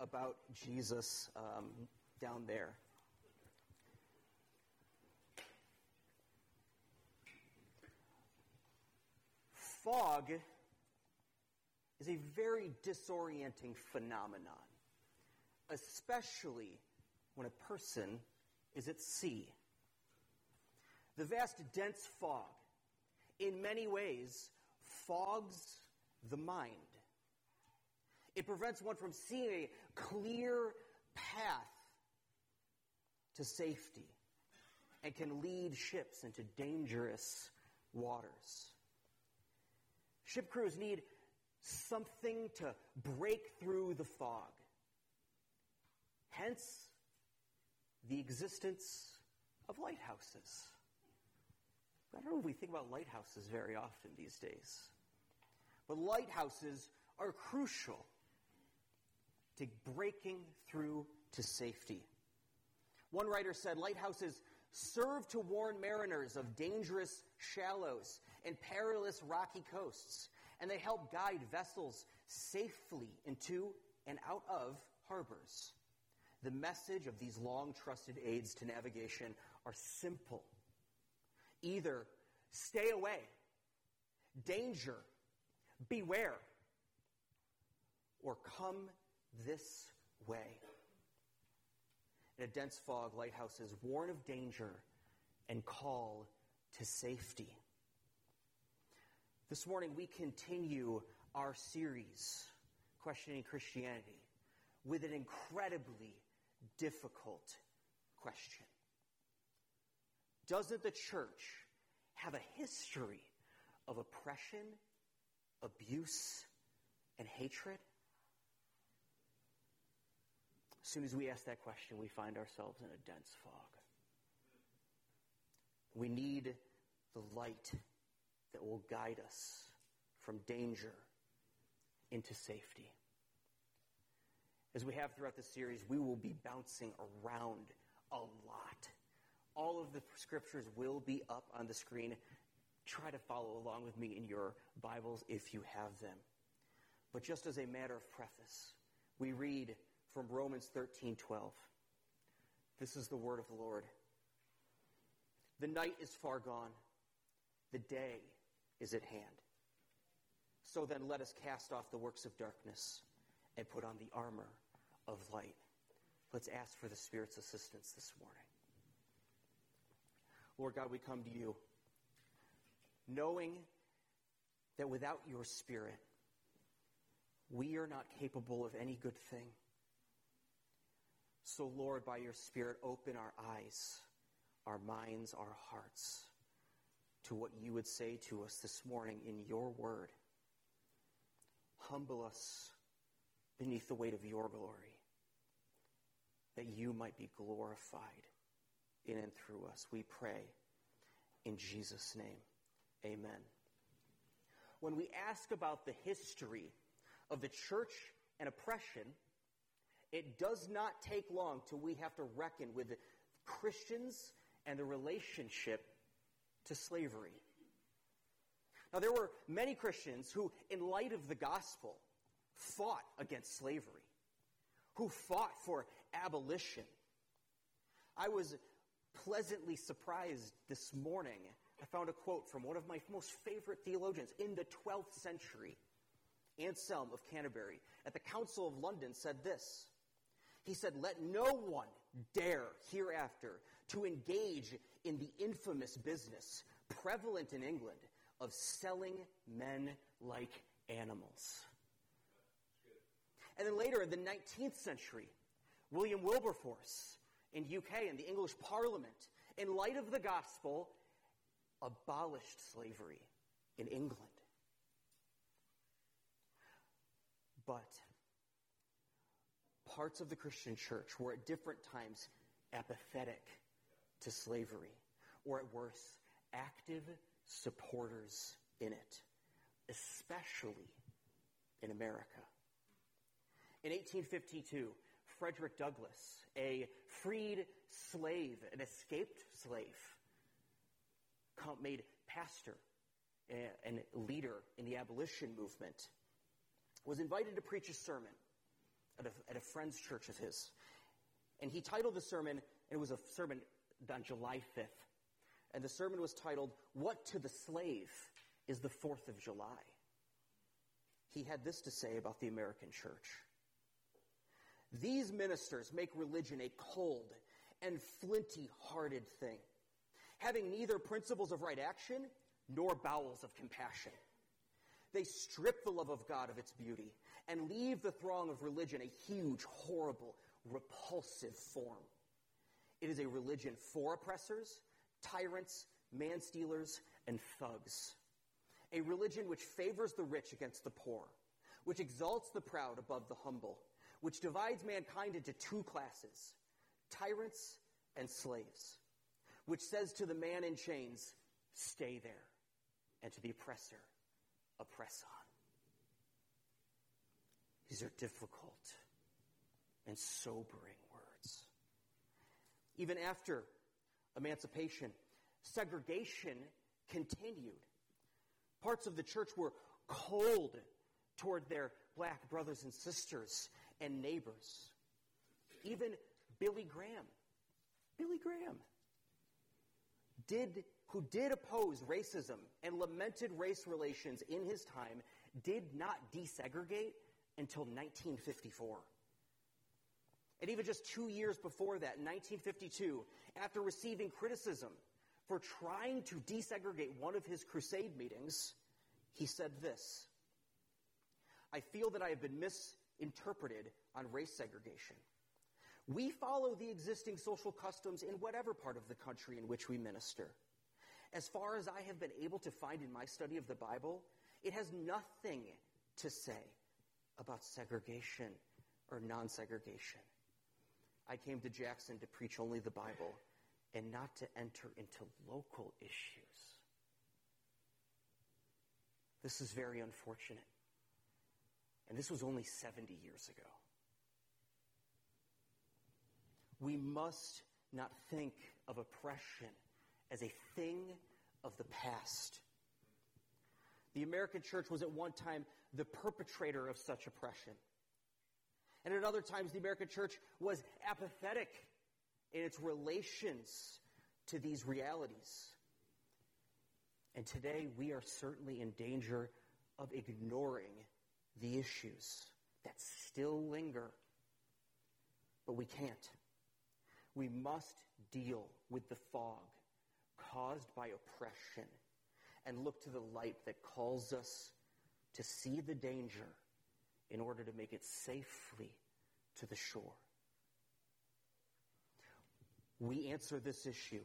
about Jesus um, down there. Fog is a very disorienting phenomenon, especially when a person is at sea. The vast, dense fog, in many ways, fogs the mind. It prevents one from seeing a clear path to safety and can lead ships into dangerous waters. Ship crews need something to break through the fog. Hence, the existence of lighthouses. I don't know if we think about lighthouses very often these days. But lighthouses are crucial to breaking through to safety. One writer said lighthouses serve to warn mariners of dangerous shallows and perilous rocky coasts, and they help guide vessels safely into and out of harbors. The message of these long trusted aids to navigation are simple. Either stay away, danger, beware, or come this way. In a dense fog, lighthouses warn of danger and call to safety. This morning, we continue our series, Questioning Christianity, with an incredibly difficult question. Doesn't the church have a history of oppression, abuse, and hatred? As soon as we ask that question, we find ourselves in a dense fog. We need the light that will guide us from danger into safety. As we have throughout the series, we will be bouncing around a lot. All of the scriptures will be up on the screen. Try to follow along with me in your Bibles if you have them. But just as a matter of preface, we read from Romans 13 12. This is the word of the Lord. The night is far gone, the day is at hand. So then let us cast off the works of darkness and put on the armor of light. Let's ask for the Spirit's assistance this morning. Lord God, we come to you knowing that without your Spirit, we are not capable of any good thing. So, Lord, by your Spirit, open our eyes, our minds, our hearts to what you would say to us this morning in your word. Humble us beneath the weight of your glory, that you might be glorified in and through us. We pray in Jesus' name. Amen. When we ask about the history of the church and oppression, it does not take long till we have to reckon with Christians and the relationship to slavery. Now, there were many Christians who, in light of the gospel, fought against slavery, who fought for abolition. I was pleasantly surprised this morning. I found a quote from one of my most favorite theologians in the 12th century, Anselm of Canterbury, at the Council of London, said this he said, Let no one dare hereafter to engage in the infamous business prevalent in England of selling men like animals. And then later in the 19th century, William Wilberforce in UK in the English Parliament, in light of the gospel, abolished slavery in England. But parts of the Christian church were at different times apathetic to slavery, or at worst, active supporters in it, especially in America. In 1852, Frederick Douglass, a freed slave, an escaped slave, made pastor and leader in the abolition movement, was invited to preach a sermon at a, at a friend's church of his. And he titled the sermon, it was a sermon on July 5th. And the sermon was titled, What to the Slave is the Fourth of July? He had this to say about the American church. These ministers make religion a cold and flinty hearted thing, having neither principles of right action nor bowels of compassion. They strip the love of God of its beauty and leave the throng of religion a huge, horrible, repulsive form. It is a religion for oppressors, tyrants, man stealers, and thugs. A religion which favors the rich against the poor, which exalts the proud above the humble, which divides mankind into two classes tyrants and slaves, which says to the man in chains, Stay there, and to the oppressor, Oppress on. These are difficult and sobering words. Even after emancipation, segregation continued. Parts of the church were cold toward their black brothers and sisters and neighbors. Even Billy Graham, Billy Graham, did, who did oppose racism and lamented race relations in his time, did not desegregate until 1954. And even just two years before that, in 1952, after receiving criticism for trying to desegregate one of his crusade meetings, he said this I feel that I have been misinterpreted on race segregation. We follow the existing social customs in whatever part of the country in which we minister. As far as I have been able to find in my study of the Bible, it has nothing to say about segregation or non segregation. I came to Jackson to preach only the Bible and not to enter into local issues. This is very unfortunate. And this was only 70 years ago. We must not think of oppression as a thing of the past. The American church was at one time the perpetrator of such oppression. And at other times, the American church was apathetic in its relations to these realities. And today, we are certainly in danger of ignoring the issues that still linger. But we can't. We must deal with the fog caused by oppression and look to the light that calls us to see the danger in order to make it safely to the shore. We answer this issue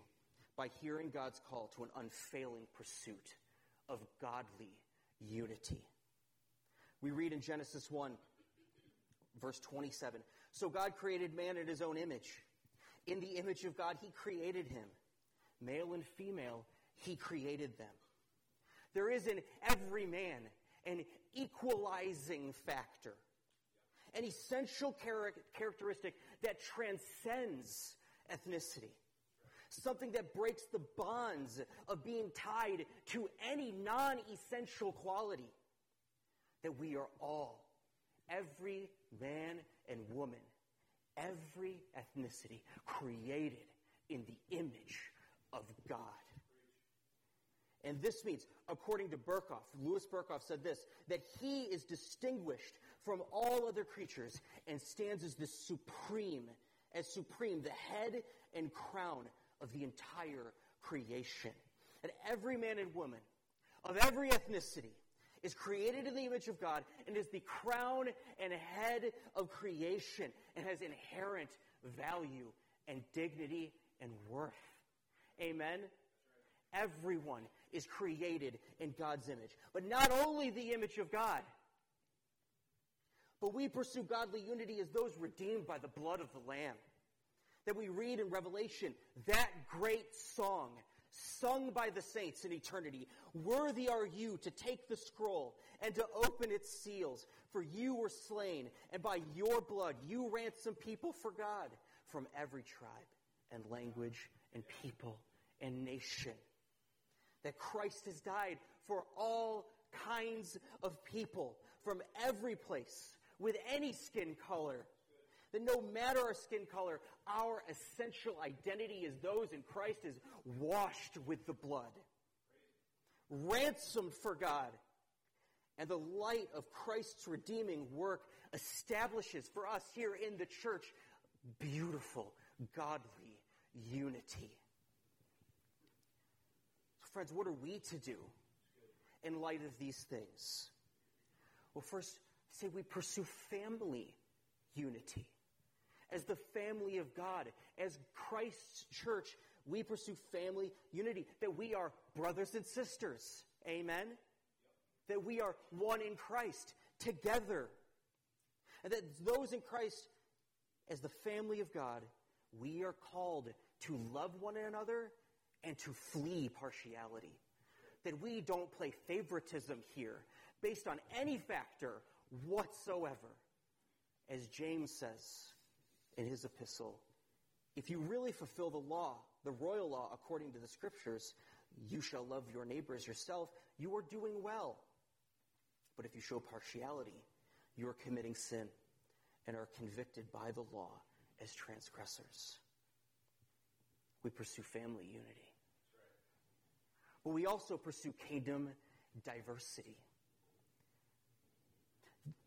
by hearing God's call to an unfailing pursuit of godly unity. We read in Genesis 1, verse 27 So God created man in his own image. In the image of God, he created him. Male and female, he created them. There is in every man an equalizing factor, an essential char- characteristic that transcends ethnicity, something that breaks the bonds of being tied to any non essential quality. That we are all, every man and woman, every ethnicity, created in the image of God. And this means, according to Berkhof, Louis Berkhof said this, that he is distinguished from all other creatures and stands as the supreme, as supreme, the head and crown of the entire creation. And every man and woman of every ethnicity is created in the image of God and is the crown and head of creation and has inherent value and dignity and worth. Amen? Everyone is created in God's image. But not only the image of God, but we pursue godly unity as those redeemed by the blood of the Lamb. That we read in Revelation that great song sung by the saints in eternity. Worthy are you to take the scroll and to open its seals, for you were slain, and by your blood you ransomed people for God from every tribe and language and people and nation. That Christ has died for all kinds of people from every place with any skin color. That no matter our skin color, our essential identity as those in Christ is washed with the blood, ransomed for God. And the light of Christ's redeeming work establishes for us here in the church beautiful, godly unity. Friends, what are we to do in light of these things? Well, first, say we pursue family unity. As the family of God, as Christ's church, we pursue family unity, that we are brothers and sisters. Amen? That we are one in Christ together. And that those in Christ, as the family of God, we are called to love one another and to flee partiality. That we don't play favoritism here based on any factor whatsoever. As James says in his epistle, if you really fulfill the law, the royal law according to the scriptures, you shall love your neighbor as yourself, you are doing well. But if you show partiality, you are committing sin and are convicted by the law as transgressors. We pursue family unity. But we also pursue kingdom diversity.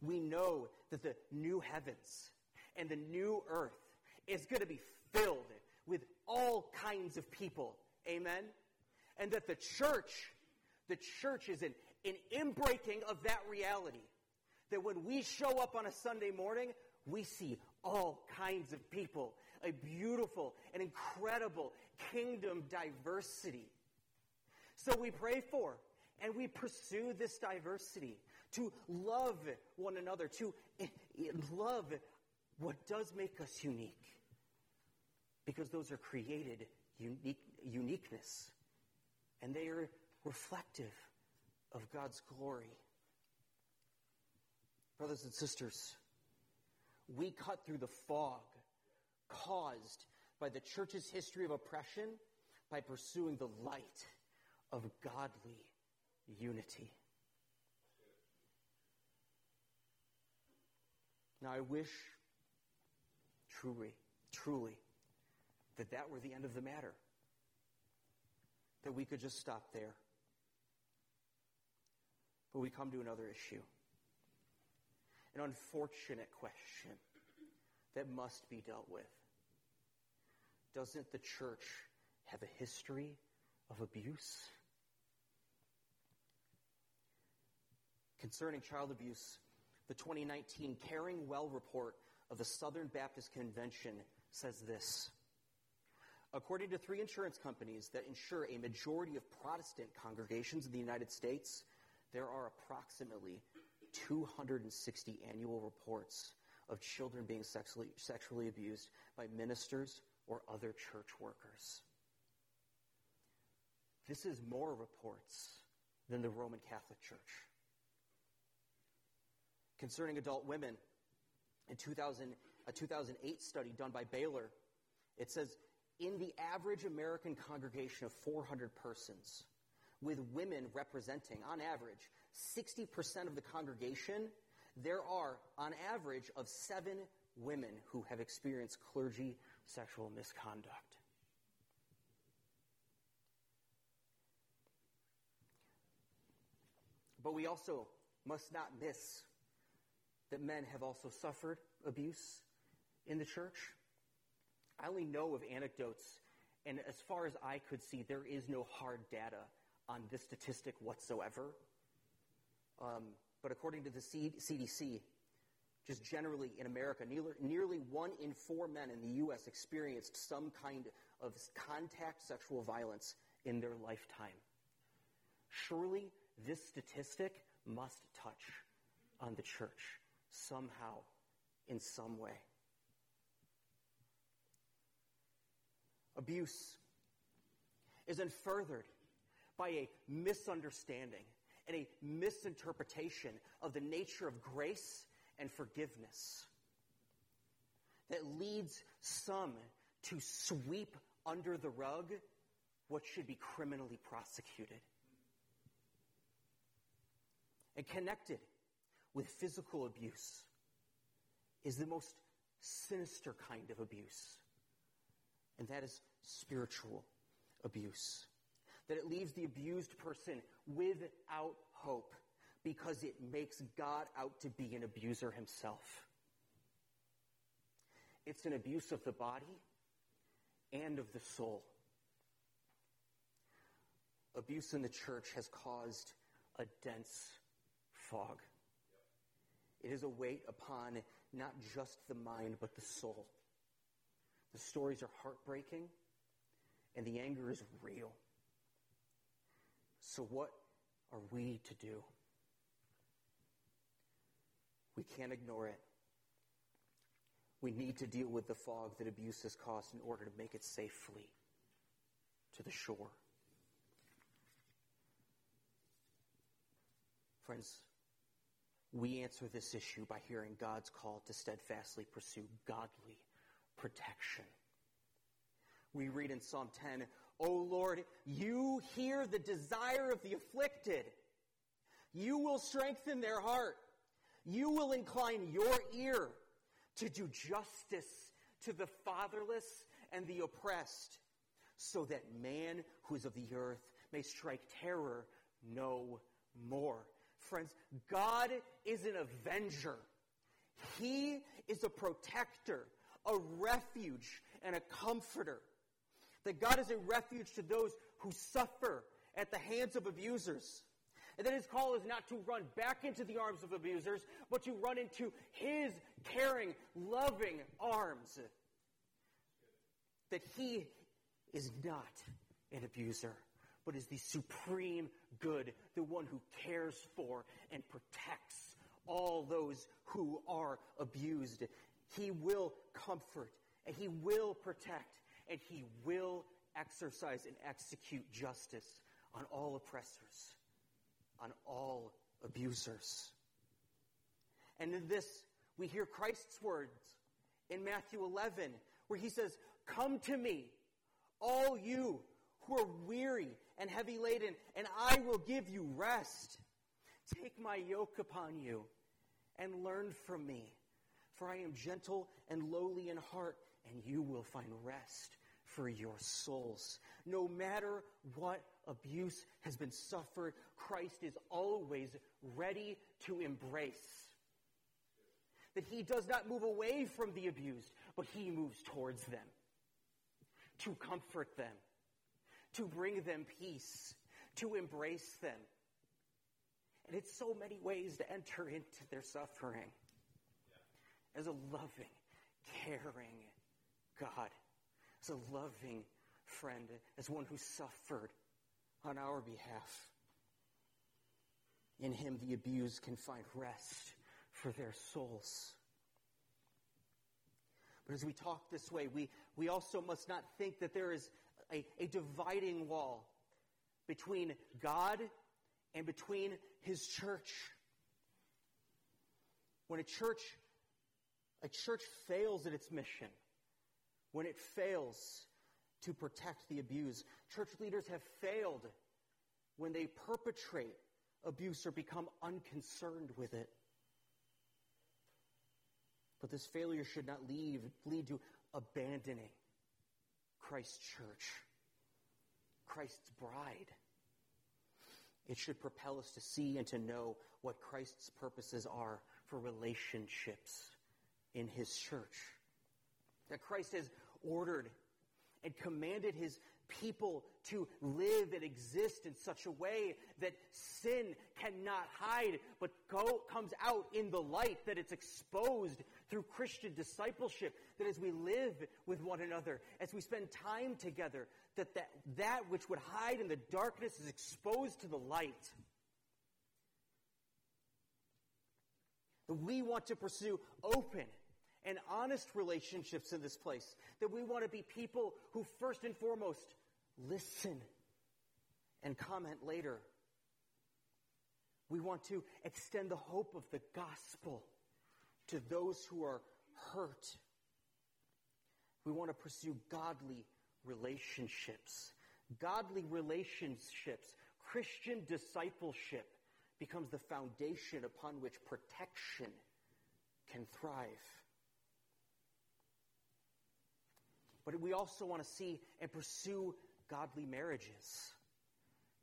We know that the new heavens and the new earth is going to be filled with all kinds of people. Amen? And that the church, the church is an, an inbreaking of that reality. That when we show up on a Sunday morning, we see all kinds of people, a beautiful and incredible kingdom diversity. So we pray for and we pursue this diversity to love one another, to love what does make us unique. Because those are created unique, uniqueness, and they are reflective of God's glory. Brothers and sisters, we cut through the fog caused by the church's history of oppression by pursuing the light of godly unity. Now, I wish truly, truly, that that were the end of the matter. That we could just stop there. But we come to another issue an unfortunate question that must be dealt with. Doesn't the church have a history of abuse? Concerning child abuse, the 2019 Caring Well report of the Southern Baptist Convention says this. According to three insurance companies that insure a majority of Protestant congregations in the United States, there are approximately 260 annual reports of children being sexually, sexually abused by ministers or other church workers. This is more reports than the Roman Catholic Church. Concerning adult women, in 2000, a 2008 study done by Baylor, it says in the average American congregation of 400 persons, with women representing, on average, 60% of the congregation, there are, on average, of seven women who have experienced clergy sexual misconduct. But we also must not miss that men have also suffered abuse in the church. I only know of anecdotes, and as far as I could see, there is no hard data on this statistic whatsoever. Um, but according to the C- CDC, just generally in America, nearly, nearly one in four men in the U.S. experienced some kind of contact sexual violence in their lifetime. Surely this statistic must touch on the church somehow, in some way. Abuse is then furthered by a misunderstanding and a misinterpretation of the nature of grace and forgiveness that leads some to sweep under the rug what should be criminally prosecuted. And connected with physical abuse is the most sinister kind of abuse, and that is spiritual abuse. That it leaves the abused person without hope because it makes God out to be an abuser himself. It's an abuse of the body and of the soul. Abuse in the church has caused a dense fog. It is a weight upon not just the mind, but the soul. The stories are heartbreaking, and the anger is real. So, what are we to do? We can't ignore it. We need to deal with the fog that abuse has caused in order to make it safely to the shore. Friends, we answer this issue by hearing God's call to steadfastly pursue godly protection. We read in Psalm 10, O Lord, you hear the desire of the afflicted. You will strengthen their heart. You will incline your ear to do justice to the fatherless and the oppressed, so that man who is of the earth may strike terror no more. Friends, God is an avenger. He is a protector, a refuge, and a comforter. That God is a refuge to those who suffer at the hands of abusers. And that his call is not to run back into the arms of abusers, but to run into his caring, loving arms. That he is not an abuser, but is the supreme good, the one who cares for and protects all those who are abused. He will comfort, and he will protect, and he will exercise and execute justice on all oppressors on all abusers. And in this, we hear Christ's words in Matthew 11, where he says, Come to me, all you who are weary and heavy laden, and I will give you rest. Take my yoke upon you and learn from me, for I am gentle and lowly in heart, and you will find rest for your souls. No matter what abuse has been suffered, Christ is always ready to embrace. That he does not move away from the abused, but he moves towards them to comfort them, to bring them peace, to embrace them. And it's so many ways to enter into their suffering as a loving, caring God, as a loving friend, as one who suffered on our behalf. In him, the abused can find rest for their souls. But as we talk this way, we, we also must not think that there is a, a dividing wall between God and between his church. When a church, a church fails at its mission, when it fails to protect the abused. Church leaders have failed when they perpetrate abuse or become unconcerned with it. But this failure should not lead to abandoning Christ's church, Christ's bride. It should propel us to see and to know what Christ's purposes are for relationships in his church. That Christ has ordered and commanded his people to live and exist in such a way that sin cannot hide, but go, comes out in the light, that it's exposed through Christian discipleship, that as we live with one another, as we spend time together, that that, that which would hide in the darkness is exposed to the light. That we want to pursue open and honest relationships in this place. That we want to be people who, first and foremost, listen and comment later. We want to extend the hope of the gospel to those who are hurt. We want to pursue godly relationships. Godly relationships, Christian discipleship becomes the foundation upon which protection can thrive. But we also want to see and pursue godly marriages,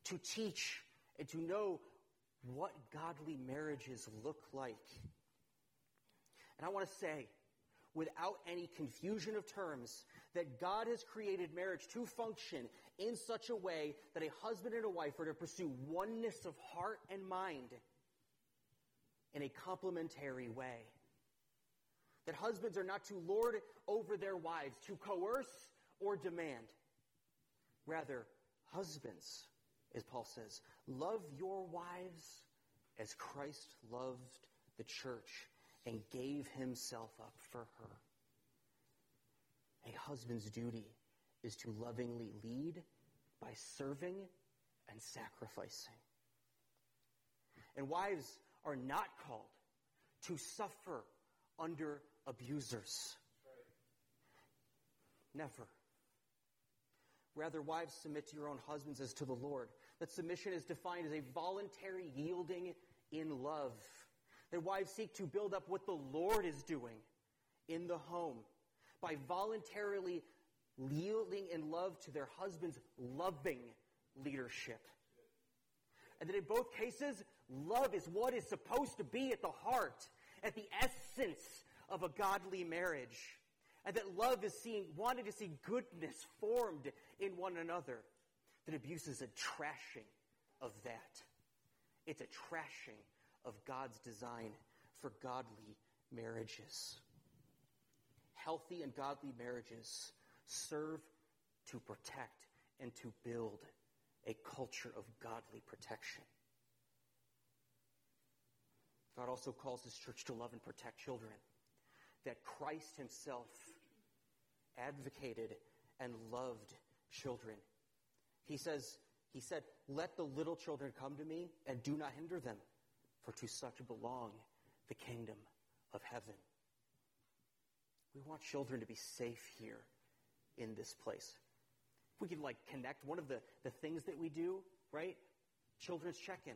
to teach and to know what godly marriages look like and I want to say, without any confusion of terms, that God has created marriage to function in such a way that a husband and a wife are to pursue oneness of heart and mind in a complementary way. That husbands are not to lord over their wives, to coerce or demand. Rather, husbands, as Paul says, love your wives as Christ loved the church and gave himself up for her. A husband's duty is to lovingly lead by serving and sacrificing. And wives are not called to suffer under abusers. Never. Rather, wives submit to your own husbands as to the Lord. That submission is defined as a voluntary yielding in love. That wives seek to build up what the Lord is doing in the home by voluntarily yielding in love to their husband's loving leadership. And that in both cases, love is what is supposed to be at the heart, at the essence of a godly marriage. And that love is seeing, wanting to see goodness formed in one another. That abuse is a trashing of that. It's a trashing of God's design for godly marriages. Healthy and godly marriages serve to protect and to build a culture of godly protection. God also calls his church to love and protect children. That Christ himself advocated and loved children. He says, he said, let the little children come to me and do not hinder them, for to such belong the kingdom of heaven. We want children to be safe here in this place. If we can like connect one of the, the things that we do, right? Children's check-in.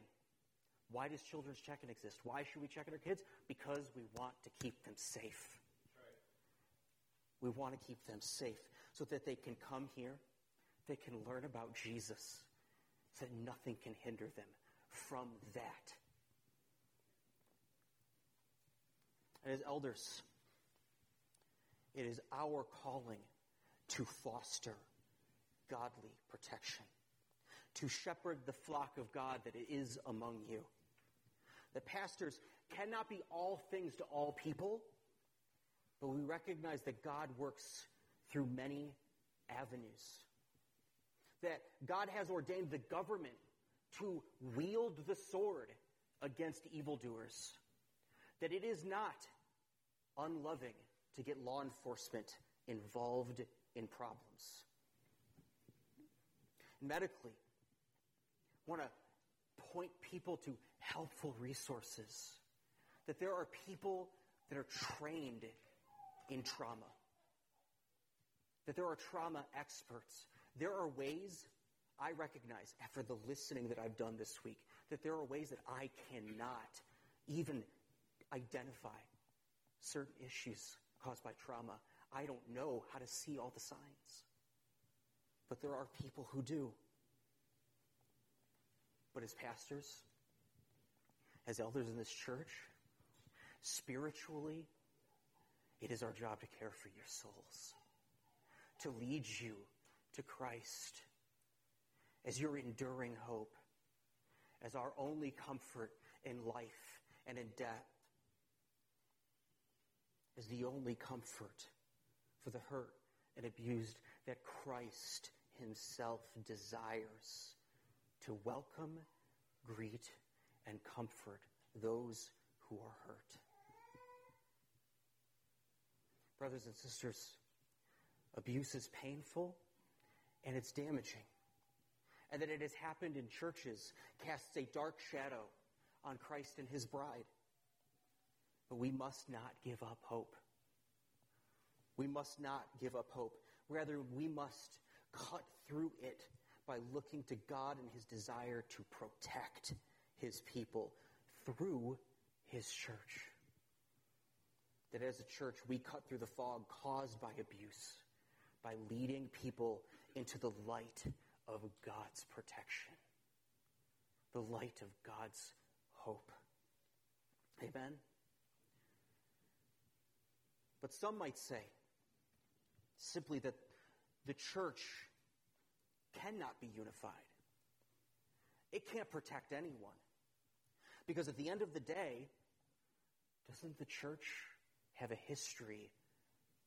Why does children's check-in exist? Why should we check in our kids? Because we want to keep them safe. We want to keep them safe so that they can come here, they can learn about Jesus, so that nothing can hinder them from that. And as elders, it is our calling to foster godly protection, to shepherd the flock of God that is among you. The pastors cannot be all things to all people, but we recognize that God works through many avenues. That God has ordained the government to wield the sword against evildoers. That it is not unloving to get law enforcement involved in problems. Medically, want to point people to helpful resources. That there are people that are trained in trauma. That there are trauma experts. There are ways I recognize after the listening that I've done this week that there are ways that I cannot even identify certain issues caused by trauma. I don't know how to see all the signs. But there are people who do. But as pastors, as elders in this church, spiritually, it is our job to care for your souls, to lead you to Christ as your enduring hope, as our only comfort in life and in death is the only comfort for the hurt and abused that Christ himself desires to welcome, greet, and comfort those who are hurt. Brothers and sisters, abuse is painful and it's damaging. And that it has happened in churches casts a dark shadow on Christ and his bride. But we must not give up hope. We must not give up hope. Rather, we must cut through it by looking to God and his desire to protect his people through his church. That as a church, we cut through the fog caused by abuse by leading people into the light of God's protection, the light of God's hope. Amen? But some might say simply that the church cannot be unified. It can't protect anyone. Because at the end of the day, doesn't the church have a history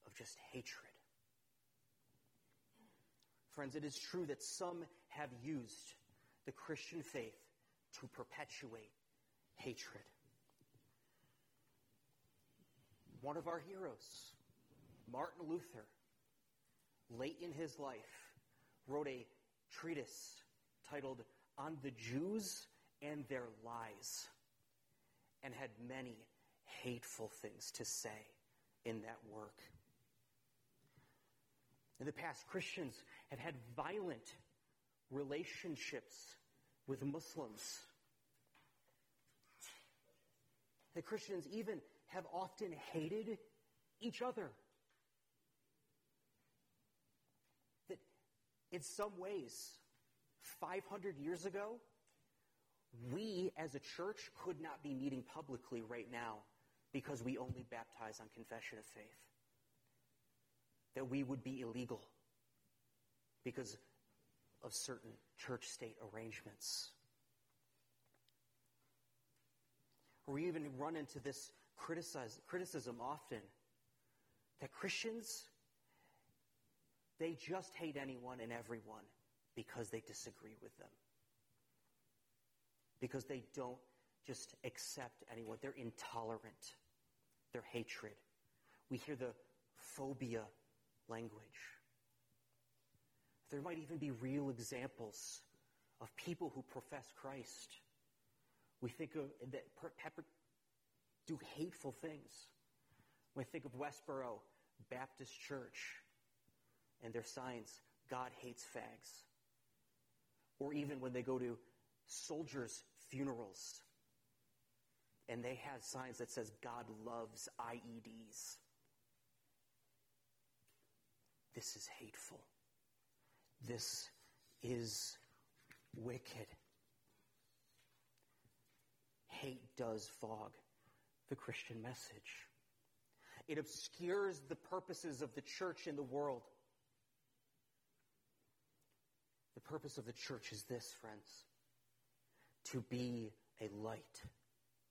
of just hatred? Friends, it is true that some have used the Christian faith to perpetuate hatred. One of our heroes, Martin Luther, late in his life, wrote a treatise titled On the Jews and Their Lies, and had many hateful things to say in that work. In the past, Christians have had violent relationships with Muslims. The Christians even have often hated each other. That in some ways, 500 years ago, we as a church could not be meeting publicly right now because we only baptize on confession of faith. That we would be illegal because of certain church state arrangements. We even run into this criticism often that Christians, they just hate anyone and everyone because they disagree with them. Because they don't just accept anyone. They're intolerant. Their hatred. We hear the phobia language. There might even be real examples of people who profess Christ. We think of that do hateful things. When we think of Westboro Baptist Church and their signs, God hates fags. Or even when they go to soldiers' funerals and they have signs that says God loves IEDs. This is hateful. This is wicked. Hate does fog the Christian message. It obscures the purposes of the church in the world. The purpose of the church is this, friends to be a light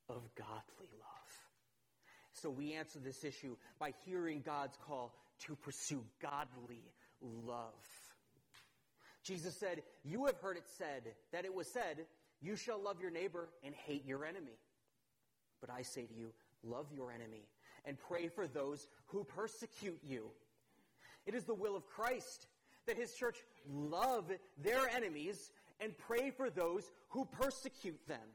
of godly love. So we answer this issue by hearing God's call to pursue godly love. Jesus said, You have heard it said, that it was said, You shall love your neighbor and hate your enemy. But I say to you, love your enemy and pray for those who persecute you. It is the will of Christ that his church love their enemies and pray for those who persecute them.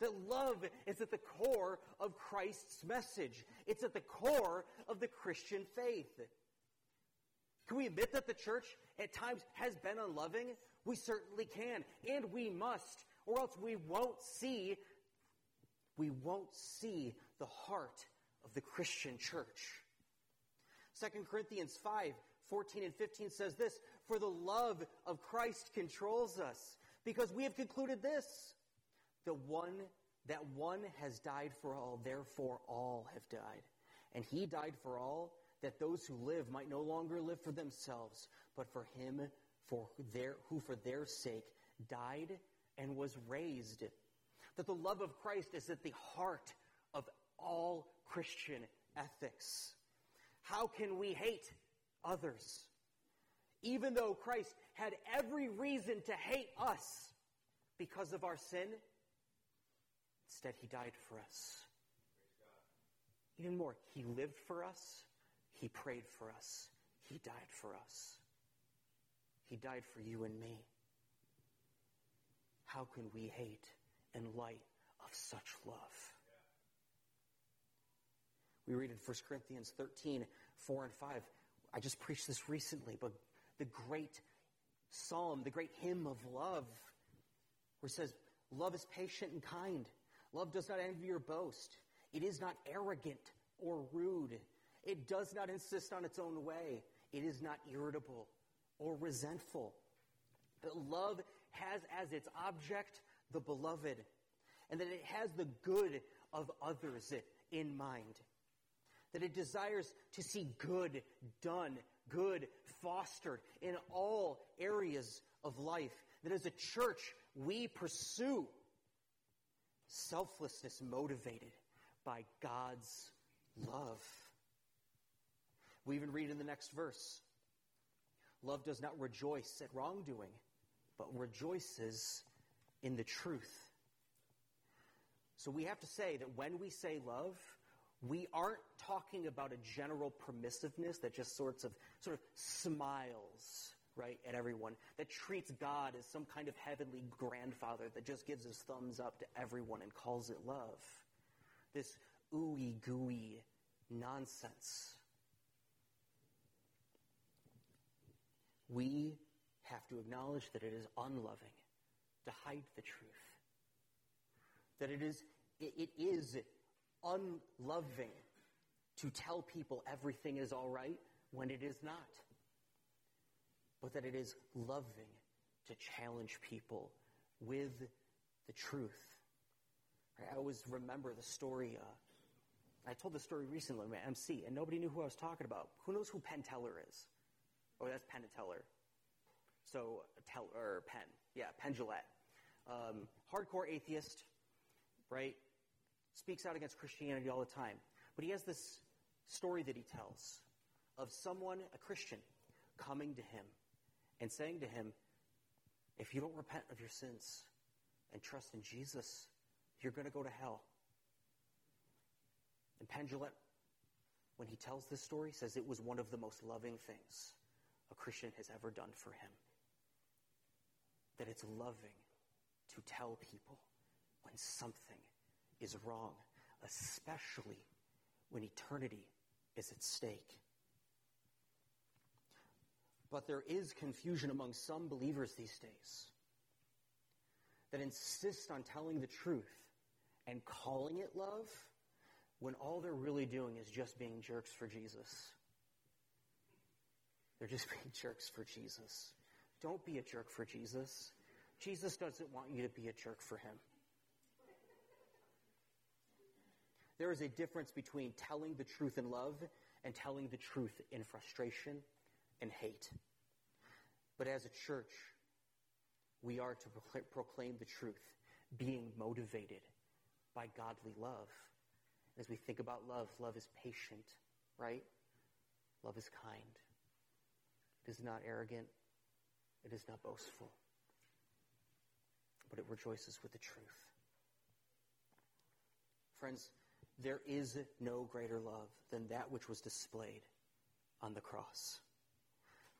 That love is at the core of Christ's message. It's at the core of the Christian faith. Can we admit that the church at times has been unloving? We certainly can, and we must, or else we won't see we won't see the heart of the Christian church. 2 Corinthians 5 14 and 15 says this For the love of Christ controls us, because we have concluded this the one that one has died for all, therefore all have died. And he died for all, that those who live might no longer live for themselves, but for him for their, who for their sake died and was raised that the love of Christ is at the heart of all Christian ethics. How can we hate others? Even though Christ had every reason to hate us because of our sin, instead he died for us. Even more, he lived for us, he prayed for us, he died for us. He died for you and me. How can we hate in light of such love. We read in 1 Corinthians 13, 4 and 5. I just preached this recently, but the great psalm, the great hymn of love, where it says, Love is patient and kind. Love does not envy or boast. It is not arrogant or rude. It does not insist on its own way. It is not irritable or resentful. But love has as its object the beloved, and that it has the good of others in mind. That it desires to see good done, good fostered in all areas of life. That as a church, we pursue selflessness motivated by God's love. We even read in the next verse love does not rejoice at wrongdoing, but rejoices in the truth. So we have to say that when we say love, we aren't talking about a general permissiveness that just sorts of sort of smiles right at everyone that treats god as some kind of heavenly grandfather that just gives his thumbs up to everyone and calls it love. This ooey gooey nonsense. We have to acknowledge that it is unloving to hide the truth that it is it, is unloving to tell people everything is all right when it is not, but that it is loving to challenge people with the truth. I always remember the story. Uh, I told the story recently with my MC, and nobody knew who I was talking about. Who knows who Penn Teller is? Oh, that's Penn Teller. So, tell, or Penn. Yeah, Penn Jillette. Um, hardcore atheist, right? speaks out against Christianity all the time. But he has this story that he tells of someone, a Christian, coming to him and saying to him, If you don't repent of your sins and trust in Jesus, you're going to go to hell. And Penn when he tells this story, says it was one of the most loving things a Christian has ever done for him. That it's loving to tell people when something is wrong, especially when eternity is at stake. But there is confusion among some believers these days that insist on telling the truth and calling it love when all they're really doing is just being jerks for Jesus. They're just being jerks for Jesus. Don't be a jerk for Jesus. Jesus doesn't want you to be a jerk for him. There is a difference between telling the truth in love and telling the truth in frustration and hate. But as a church, we are to proclaim the truth, being motivated by godly love. As we think about love, love is patient, right? Love is kind. It is not arrogant. It is not boastful. But it rejoices with the truth. Friends, there is no greater love than that which was displayed on the cross.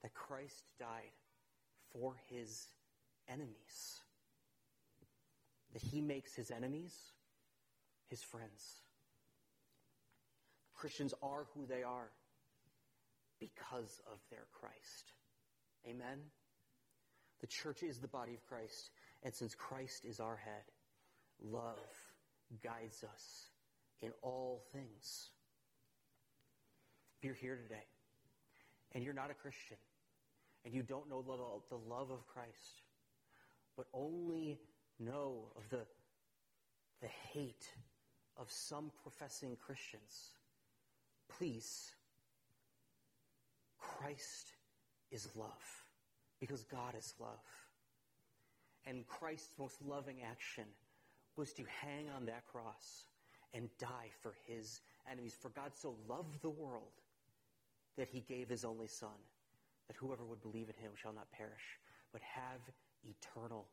That Christ died for his enemies. That he makes his enemies his friends. Christians are who they are because of their Christ. Amen? The church is the body of Christ, and since Christ is our head, love guides us in all things. If you're here today and you're not a Christian and you don't know the, love of Christ, but only know of the, the hate of some professing Christians, please, Christ is love because God is love. And Christ's most loving action was to hang on that cross and die for his enemies. For God so loved the world that he gave his only Son, that whoever would believe in him shall not perish, but have eternal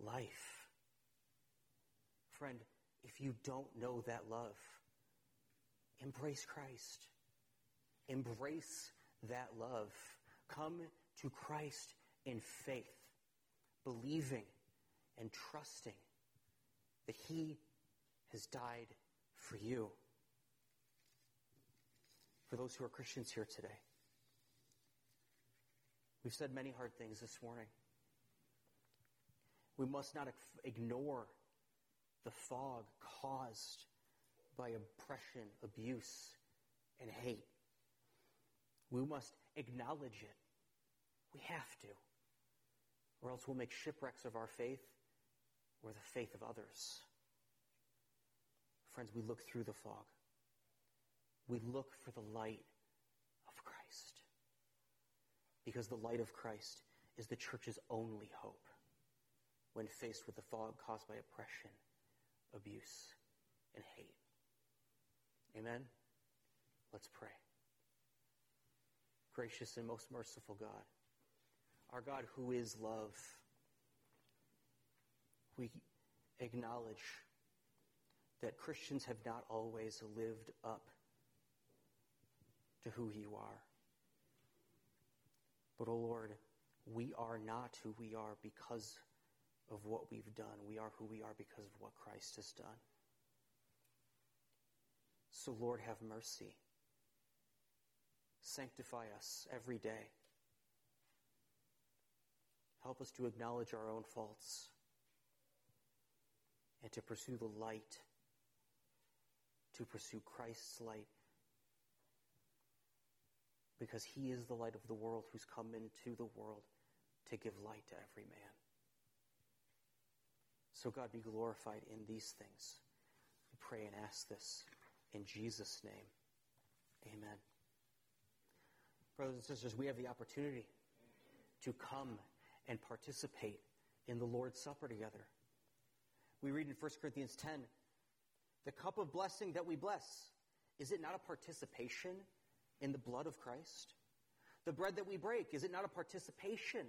life. Friend, if you don't know that love, embrace Christ. Embrace that love. Come to Christ in faith, believing and trusting that he has died for you. For those who are Christians here today. We've said many hard things this morning. We must not ignore the fog caused by oppression, abuse, and hate We must acknowledge it. We have to. Or else we'll make shipwrecks of our faith or the faith of others. Friends, we look through the fog. We look for the light of Christ. Because the light of Christ is the church's only hope when faced with the fog caused by oppression, abuse, and hate. Amen? Let's pray. Gracious and most merciful God, our God who is love, we acknowledge that Christians have not always lived up to who you are. But, O oh Lord, we are not who we are because of what we've done. We are who we are because of what Christ has done. So, Lord, have mercy. Sanctify us every day. Help us to acknowledge our own faults and to pursue the light, to pursue Christ's light, because he is the light of the world who's come into the world to give light to every man. So, God, be glorified in these things. We pray and ask this in Jesus' name. Amen. Brothers and sisters, we have the opportunity to come and participate in the Lord's Supper together. We read in 1 Corinthians 10 the cup of blessing that we bless, is it not a participation in the blood of Christ? The bread that we break, is it not a participation